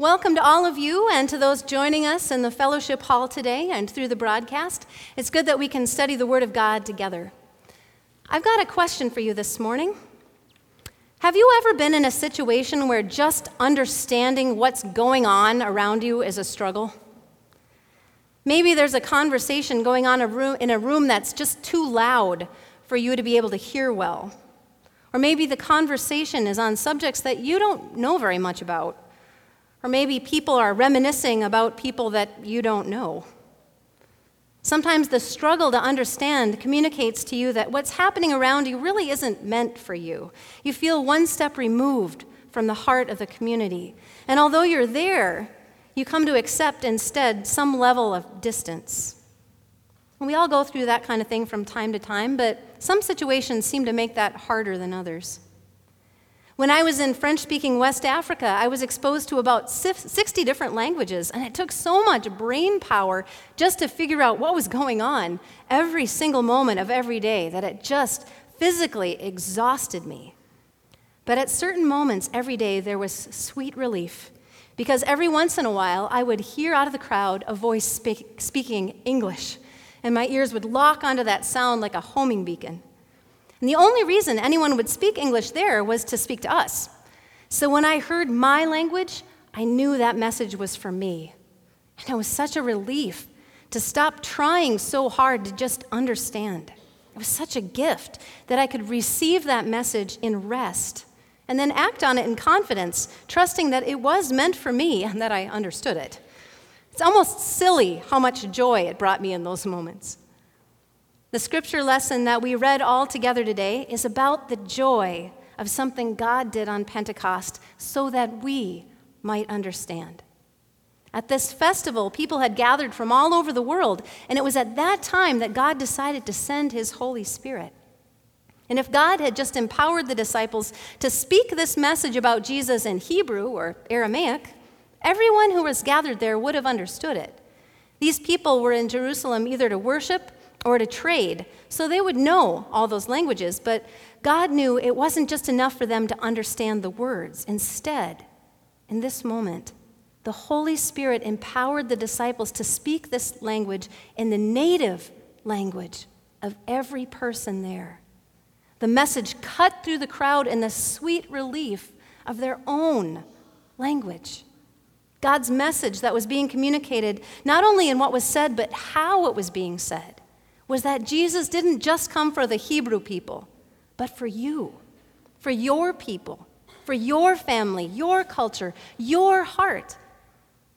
Welcome to all of you and to those joining us in the fellowship hall today and through the broadcast. It's good that we can study the Word of God together. I've got a question for you this morning. Have you ever been in a situation where just understanding what's going on around you is a struggle? Maybe there's a conversation going on in a room that's just too loud for you to be able to hear well. Or maybe the conversation is on subjects that you don't know very much about. Or maybe people are reminiscing about people that you don't know. Sometimes the struggle to understand communicates to you that what's happening around you really isn't meant for you. You feel one step removed from the heart of the community. And although you're there, you come to accept instead some level of distance. We all go through that kind of thing from time to time, but some situations seem to make that harder than others. When I was in French speaking West Africa, I was exposed to about 60 different languages, and it took so much brain power just to figure out what was going on every single moment of every day that it just physically exhausted me. But at certain moments every day, there was sweet relief because every once in a while I would hear out of the crowd a voice speak, speaking English, and my ears would lock onto that sound like a homing beacon. And the only reason anyone would speak English there was to speak to us. So when I heard my language, I knew that message was for me. And it was such a relief to stop trying so hard to just understand. It was such a gift that I could receive that message in rest and then act on it in confidence, trusting that it was meant for me and that I understood it. It's almost silly how much joy it brought me in those moments. The scripture lesson that we read all together today is about the joy of something God did on Pentecost so that we might understand. At this festival, people had gathered from all over the world, and it was at that time that God decided to send his Holy Spirit. And if God had just empowered the disciples to speak this message about Jesus in Hebrew or Aramaic, everyone who was gathered there would have understood it. These people were in Jerusalem either to worship or to trade. So they would know all those languages, but God knew it wasn't just enough for them to understand the words. Instead, in this moment, the Holy Spirit empowered the disciples to speak this language in the native language of every person there. The message cut through the crowd in the sweet relief of their own language. God's message that was being communicated, not only in what was said, but how it was being said was that Jesus didn't just come for the Hebrew people, but for you, for your people, for your family, your culture, your heart.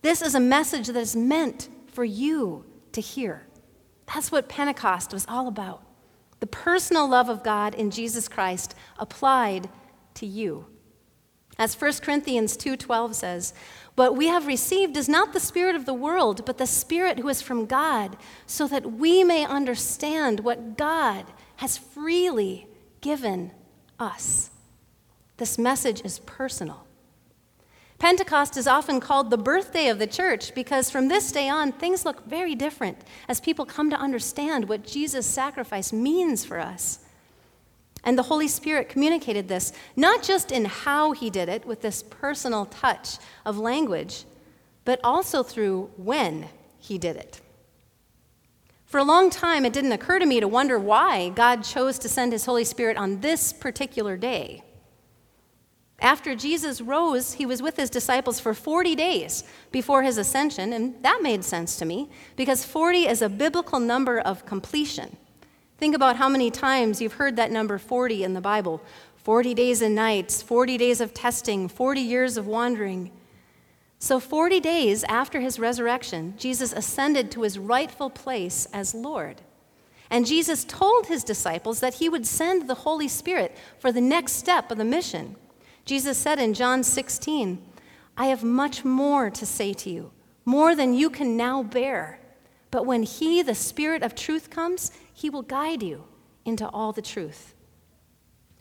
This is a message that is meant for you to hear. That's what Pentecost was all about. The personal love of God in Jesus Christ applied to you. As 1 Corinthians 2:12 says, "But we have received is not the spirit of the world, but the spirit who is from God, so that we may understand what God has freely given us." This message is personal. Pentecost is often called the birthday of the church because from this day on, things look very different as people come to understand what Jesus' sacrifice means for us. And the Holy Spirit communicated this, not just in how he did it with this personal touch of language, but also through when he did it. For a long time, it didn't occur to me to wonder why God chose to send his Holy Spirit on this particular day. After Jesus rose, he was with his disciples for 40 days before his ascension, and that made sense to me because 40 is a biblical number of completion. Think about how many times you've heard that number 40 in the Bible 40 days and nights, 40 days of testing, 40 years of wandering. So, 40 days after his resurrection, Jesus ascended to his rightful place as Lord. And Jesus told his disciples that he would send the Holy Spirit for the next step of the mission. Jesus said in John 16, I have much more to say to you, more than you can now bear. But when he, the Spirit of truth, comes, he will guide you into all the truth.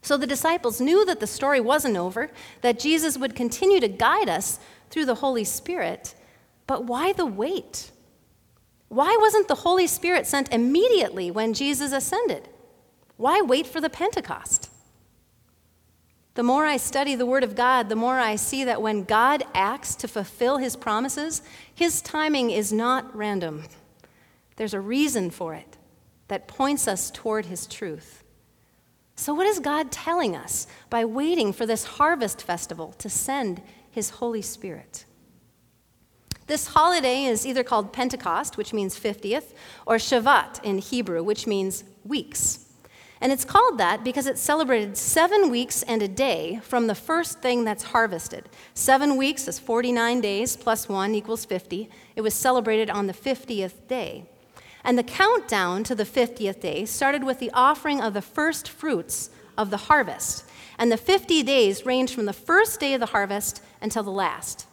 So the disciples knew that the story wasn't over, that Jesus would continue to guide us through the Holy Spirit. But why the wait? Why wasn't the Holy Spirit sent immediately when Jesus ascended? Why wait for the Pentecost? The more I study the Word of God, the more I see that when God acts to fulfill His promises, His timing is not random. There's a reason for it that points us toward His truth. So, what is God telling us by waiting for this harvest festival to send His Holy Spirit? This holiday is either called Pentecost, which means 50th, or Shavuot in Hebrew, which means weeks. And it's called that because it celebrated seven weeks and a day from the first thing that's harvested. Seven weeks is 49 days plus one equals 50. It was celebrated on the 50th day. And the countdown to the 50th day started with the offering of the first fruits of the harvest. And the 50 days range from the first day of the harvest until the last.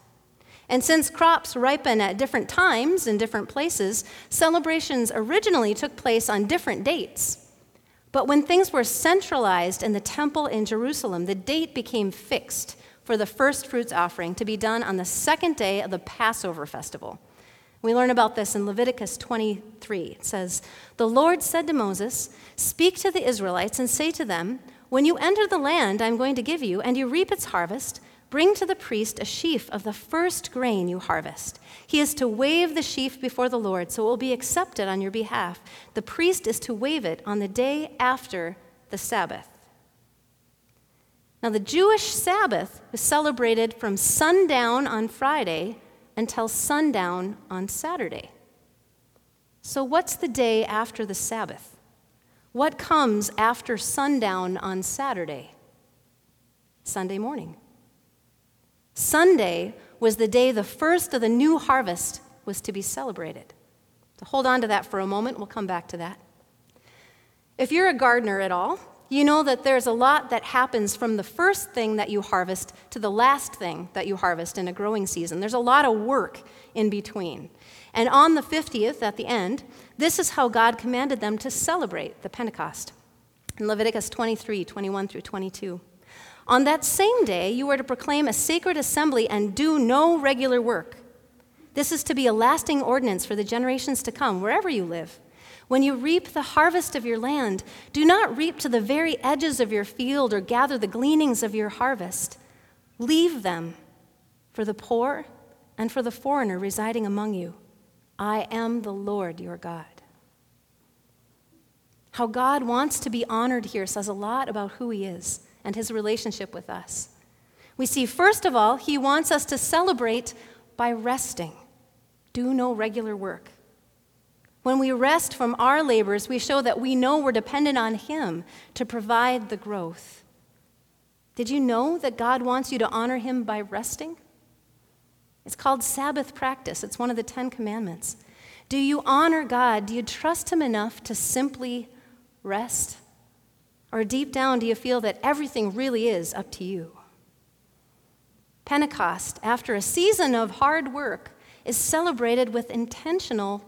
And since crops ripen at different times in different places, celebrations originally took place on different dates. But when things were centralized in the temple in Jerusalem, the date became fixed for the first fruits offering to be done on the second day of the Passover festival. We learn about this in Leviticus 23. It says, The Lord said to Moses, Speak to the Israelites and say to them, When you enter the land I'm going to give you, and you reap its harvest, Bring to the priest a sheaf of the first grain you harvest. He is to wave the sheaf before the Lord, so it will be accepted on your behalf. The priest is to wave it on the day after the Sabbath. Now, the Jewish Sabbath was celebrated from sundown on Friday until sundown on Saturday. So, what's the day after the Sabbath? What comes after sundown on Saturday? Sunday morning. Sunday was the day the first of the new harvest was to be celebrated. So hold on to that for a moment. We'll come back to that. If you're a gardener at all, you know that there's a lot that happens from the first thing that you harvest to the last thing that you harvest in a growing season. There's a lot of work in between. And on the 50th, at the end, this is how God commanded them to celebrate the Pentecost. In Leviticus 23 21 through 22. On that same day, you are to proclaim a sacred assembly and do no regular work. This is to be a lasting ordinance for the generations to come, wherever you live. When you reap the harvest of your land, do not reap to the very edges of your field or gather the gleanings of your harvest. Leave them for the poor and for the foreigner residing among you. I am the Lord your God. How God wants to be honored here says a lot about who he is and his relationship with us. We see, first of all, he wants us to celebrate by resting, do no regular work. When we rest from our labors, we show that we know we're dependent on him to provide the growth. Did you know that God wants you to honor him by resting? It's called Sabbath practice, it's one of the Ten Commandments. Do you honor God? Do you trust him enough to simply rest? Or deep down, do you feel that everything really is up to you? Pentecost, after a season of hard work, is celebrated with intentional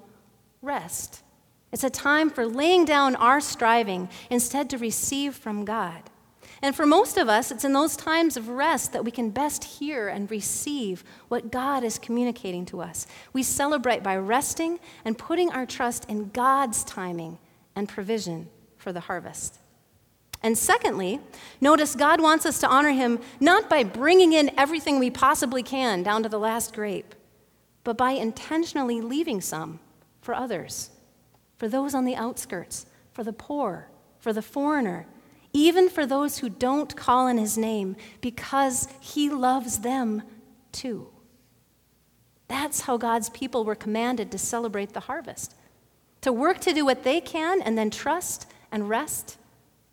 rest. It's a time for laying down our striving instead to receive from God. And for most of us, it's in those times of rest that we can best hear and receive what God is communicating to us. We celebrate by resting and putting our trust in God's timing and provision for the harvest. And secondly, notice God wants us to honor Him not by bringing in everything we possibly can down to the last grape, but by intentionally leaving some for others, for those on the outskirts, for the poor, for the foreigner, even for those who don't call in His name, because He loves them too. That's how God's people were commanded to celebrate the harvest to work to do what they can and then trust and rest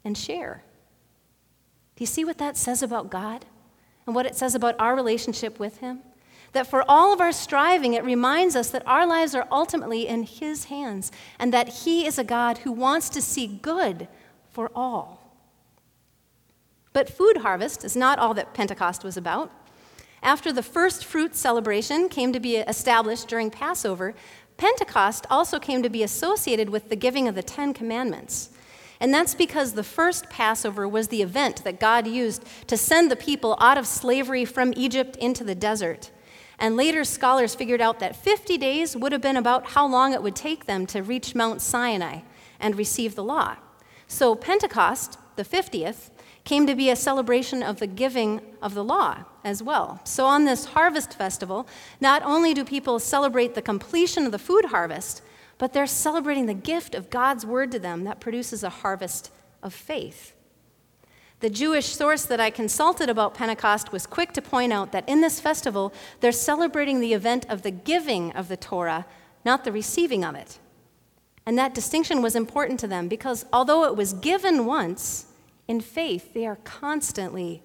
and share. Do you see what that says about God and what it says about our relationship with Him? That for all of our striving, it reminds us that our lives are ultimately in His hands and that He is a God who wants to see good for all. But food harvest is not all that Pentecost was about. After the first fruit celebration came to be established during Passover, Pentecost also came to be associated with the giving of the Ten Commandments. And that's because the first Passover was the event that God used to send the people out of slavery from Egypt into the desert. And later, scholars figured out that 50 days would have been about how long it would take them to reach Mount Sinai and receive the law. So, Pentecost, the 50th, came to be a celebration of the giving of the law as well. So, on this harvest festival, not only do people celebrate the completion of the food harvest, but they're celebrating the gift of God's word to them that produces a harvest of faith. The Jewish source that I consulted about Pentecost was quick to point out that in this festival, they're celebrating the event of the giving of the Torah, not the receiving of it. And that distinction was important to them because although it was given once, in faith, they are constantly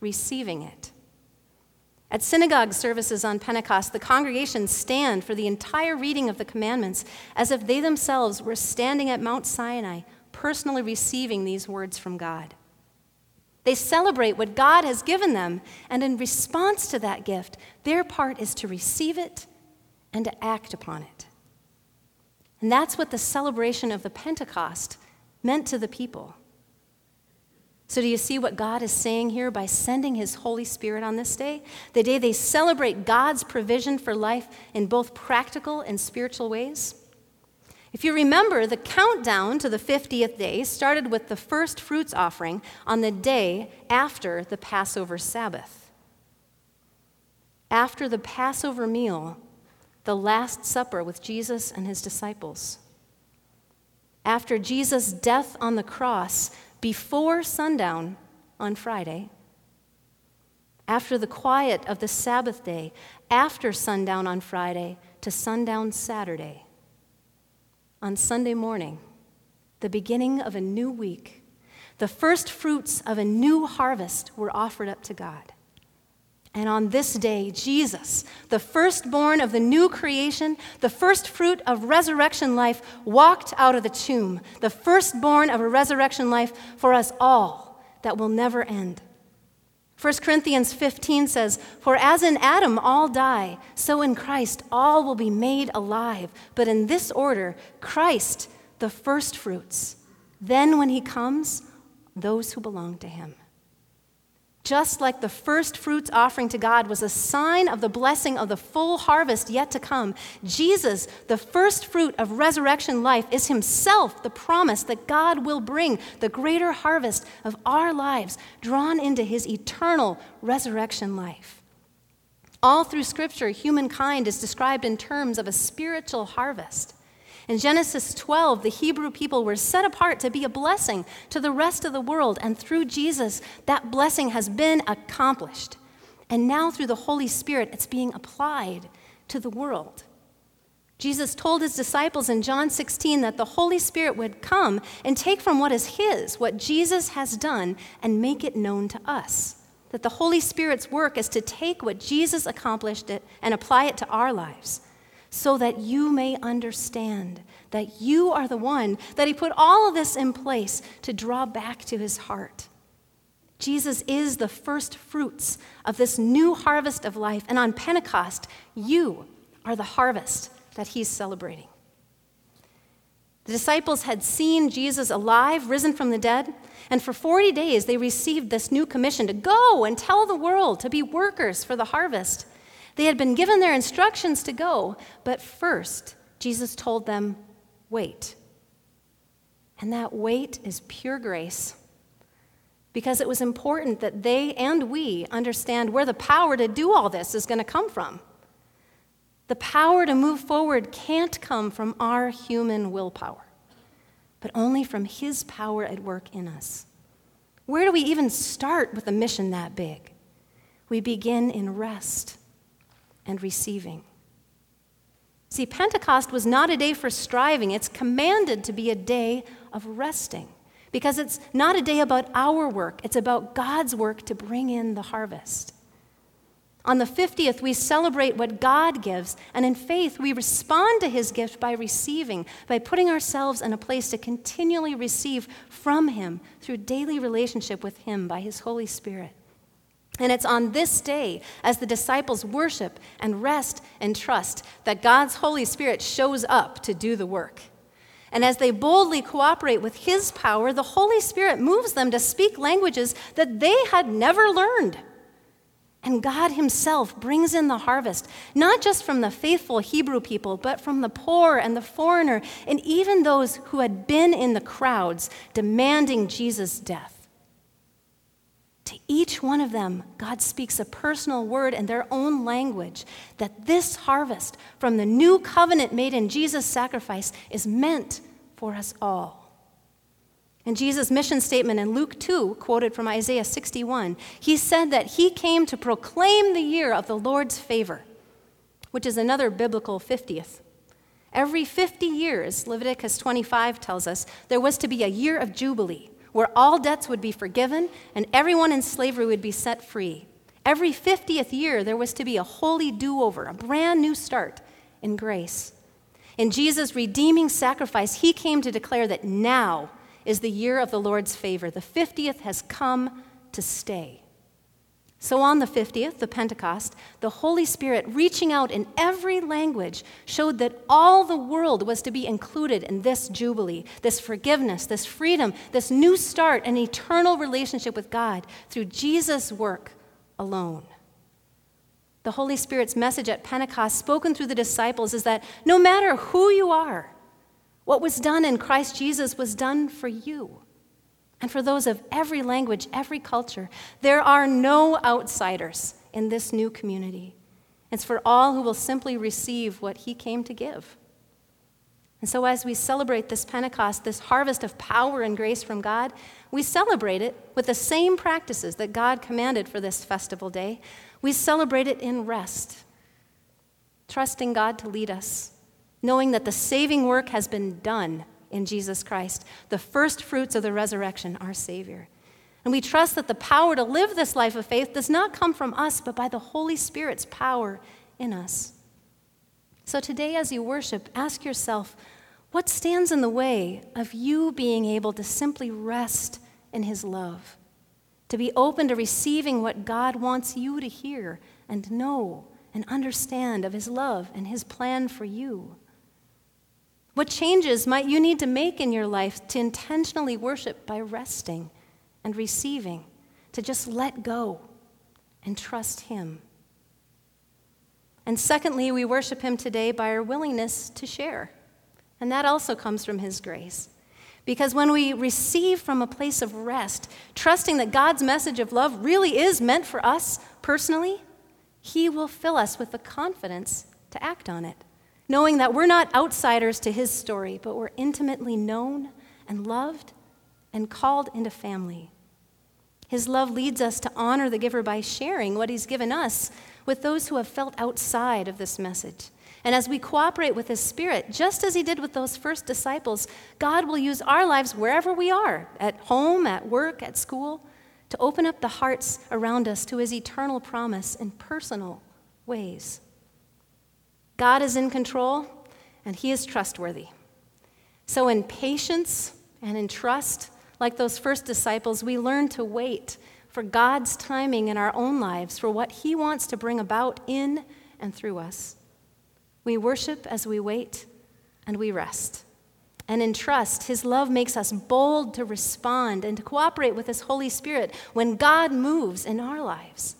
receiving it. At synagogue services on Pentecost, the congregations stand for the entire reading of the commandments as if they themselves were standing at Mount Sinai, personally receiving these words from God. They celebrate what God has given them, and in response to that gift, their part is to receive it and to act upon it. And that's what the celebration of the Pentecost meant to the people. So, do you see what God is saying here by sending His Holy Spirit on this day? The day they celebrate God's provision for life in both practical and spiritual ways? If you remember, the countdown to the 50th day started with the first fruits offering on the day after the Passover Sabbath. After the Passover meal, the Last Supper with Jesus and his disciples. After Jesus' death on the cross, before sundown on Friday. After the quiet of the Sabbath day, after sundown on Friday to sundown Saturday on Sunday morning, the beginning of a new week, the first fruits of a new harvest were offered up to God. And on this day, Jesus, the firstborn of the new creation, the first fruit of resurrection life, walked out of the tomb, the firstborn of a resurrection life for us all that will never end. 1 Corinthians 15 says, For as in Adam all die, so in Christ all will be made alive. But in this order, Christ, the firstfruits. Then when he comes, those who belong to him. Just like the first fruits offering to God was a sign of the blessing of the full harvest yet to come, Jesus, the first fruit of resurrection life, is himself the promise that God will bring the greater harvest of our lives drawn into his eternal resurrection life. All through Scripture, humankind is described in terms of a spiritual harvest. In Genesis 12, the Hebrew people were set apart to be a blessing to the rest of the world, and through Jesus, that blessing has been accomplished. And now, through the Holy Spirit, it's being applied to the world. Jesus told his disciples in John 16 that the Holy Spirit would come and take from what is his, what Jesus has done, and make it known to us. That the Holy Spirit's work is to take what Jesus accomplished and apply it to our lives so that you may understand that you are the one, that He put all of this in place to draw back to His heart. Jesus is the first fruits of this new harvest of life, and on Pentecost, you are the harvest that He's celebrating. The disciples had seen Jesus alive, risen from the dead, and for 40 days they received this new commission to go and tell the world, to be workers for the harvest. They had been given their instructions to go, but first, Jesus told them, wait. And that wait is pure grace. Because it was important that they and we understand where the power to do all this is going to come from. The power to move forward can't come from our human willpower, but only from His power at work in us. Where do we even start with a mission that big? We begin in rest and receiving. See, Pentecost was not a day for striving, it's commanded to be a day of resting because it's not a day about our work, it's about God's work to bring in the harvest. On the 50th, we celebrate what God gives, and in faith, we respond to his gift by receiving, by putting ourselves in a place to continually receive from him through daily relationship with him by his Holy Spirit. And it's on this day, as the disciples worship and rest and trust, that God's Holy Spirit shows up to do the work. And as they boldly cooperate with His power, the Holy Spirit moves them to speak languages that they had never learned. And God Himself brings in the harvest, not just from the faithful Hebrew people, but from the poor and the foreigner, and even those who had been in the crowds demanding Jesus' death. Each one of them, God speaks a personal word in their own language that this harvest from the new covenant made in Jesus' sacrifice is meant for us all. In Jesus' mission statement in Luke 2, quoted from Isaiah 61, he said that he came to proclaim the year of the Lord's favor, which is another biblical 50th. Every 50 years, Leviticus 25 tells us, there was to be a year of Jubilee where all debts would be forgiven and everyone in slavery would be set free. Every 50th year, there was to be a holy do over, a brand new start in grace. In Jesus' redeeming sacrifice, he came to declare that now is the year of the Lord's favor. The 50th has come to stay. So on the 50th, the Pentecost, the Holy Spirit, reaching out in every language, showed that all the world was to be included in this jubilee, this forgiveness, this freedom, this new start, an eternal relationship with God through Jesus' work alone. The Holy Spirit's message at Pentecost, spoken through the disciples, is that no matter who you are, what was done in Christ Jesus was done for you and for those of every language, every culture. There are no outsiders in this new community. It's for all who will simply receive what he came to give. And so, as we celebrate this Pentecost, this harvest of power and grace from God, we celebrate it with the same practices that God commanded for this festival day. We celebrate it in rest, trusting God to lead us, knowing that the saving work has been done in Jesus Christ, the first fruits of the resurrection, our Savior. And we trust that the power to live this life of faith does not come from us, but by the Holy Spirit's power in us. So today, as you worship, ask yourself what stands in the way of you being able to simply rest in His love, to be open to receiving what God wants you to hear and know and understand of His love and His plan for you? What changes might you need to make in your life to intentionally worship by resting and receiving, to just let go and trust Him? And secondly, we worship Him today by our willingness to share. And that also comes from His grace. Because when we receive from a place of rest, trusting that God's message of love really is meant for us personally, He will fill us with the confidence to act on it knowing that we're not outsiders to his story, but we're intimately known and loved and called into family. His love leads us to honor the giver by sharing what he's given us with those who have felt outside of this message. And as we cooperate with his spirit, just as he did with those first disciples, God will use our lives wherever we are at home, at work, at school to open up the hearts around us to his eternal promise in personal ways. God is in control, and He is trustworthy. So, in patience and in trust, like those first disciples, we learn to wait for God's timing in our own lives for what He wants to bring about in and through us. We worship as we wait, and we rest. And in trust, His love makes us bold to respond and to cooperate with His Holy Spirit when God moves in our lives.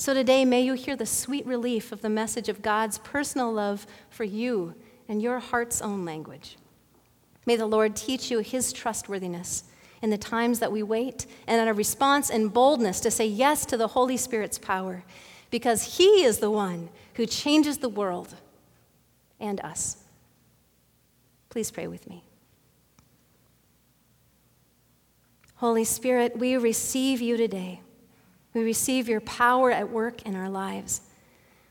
So today, may you hear the sweet relief of the message of God's personal love for you in your heart's own language. May the Lord teach you his trustworthiness in the times that we wait and in a response and boldness to say yes to the Holy Spirit's power, because he is the one who changes the world and us. Please pray with me. Holy Spirit, we receive you today. We receive your power at work in our lives.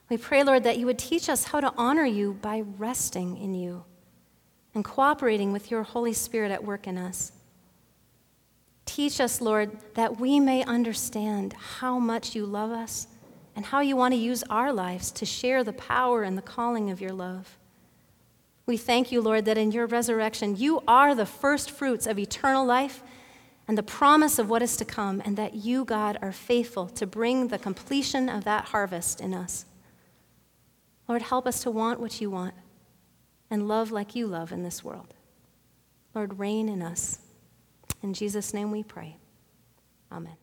We pray, Lord, that you would teach us how to honor you by resting in you and cooperating with your Holy Spirit at work in us. Teach us, Lord, that we may understand how much you love us and how you want to use our lives to share the power and the calling of your love. We thank you, Lord, that in your resurrection, you are the first fruits of eternal life and the promise of what is to come, and that you, God, are faithful to bring the completion of that harvest in us. Lord, help us to want what you want and love like you love in this world. Lord, reign in us. In Jesus' name we pray. Amen.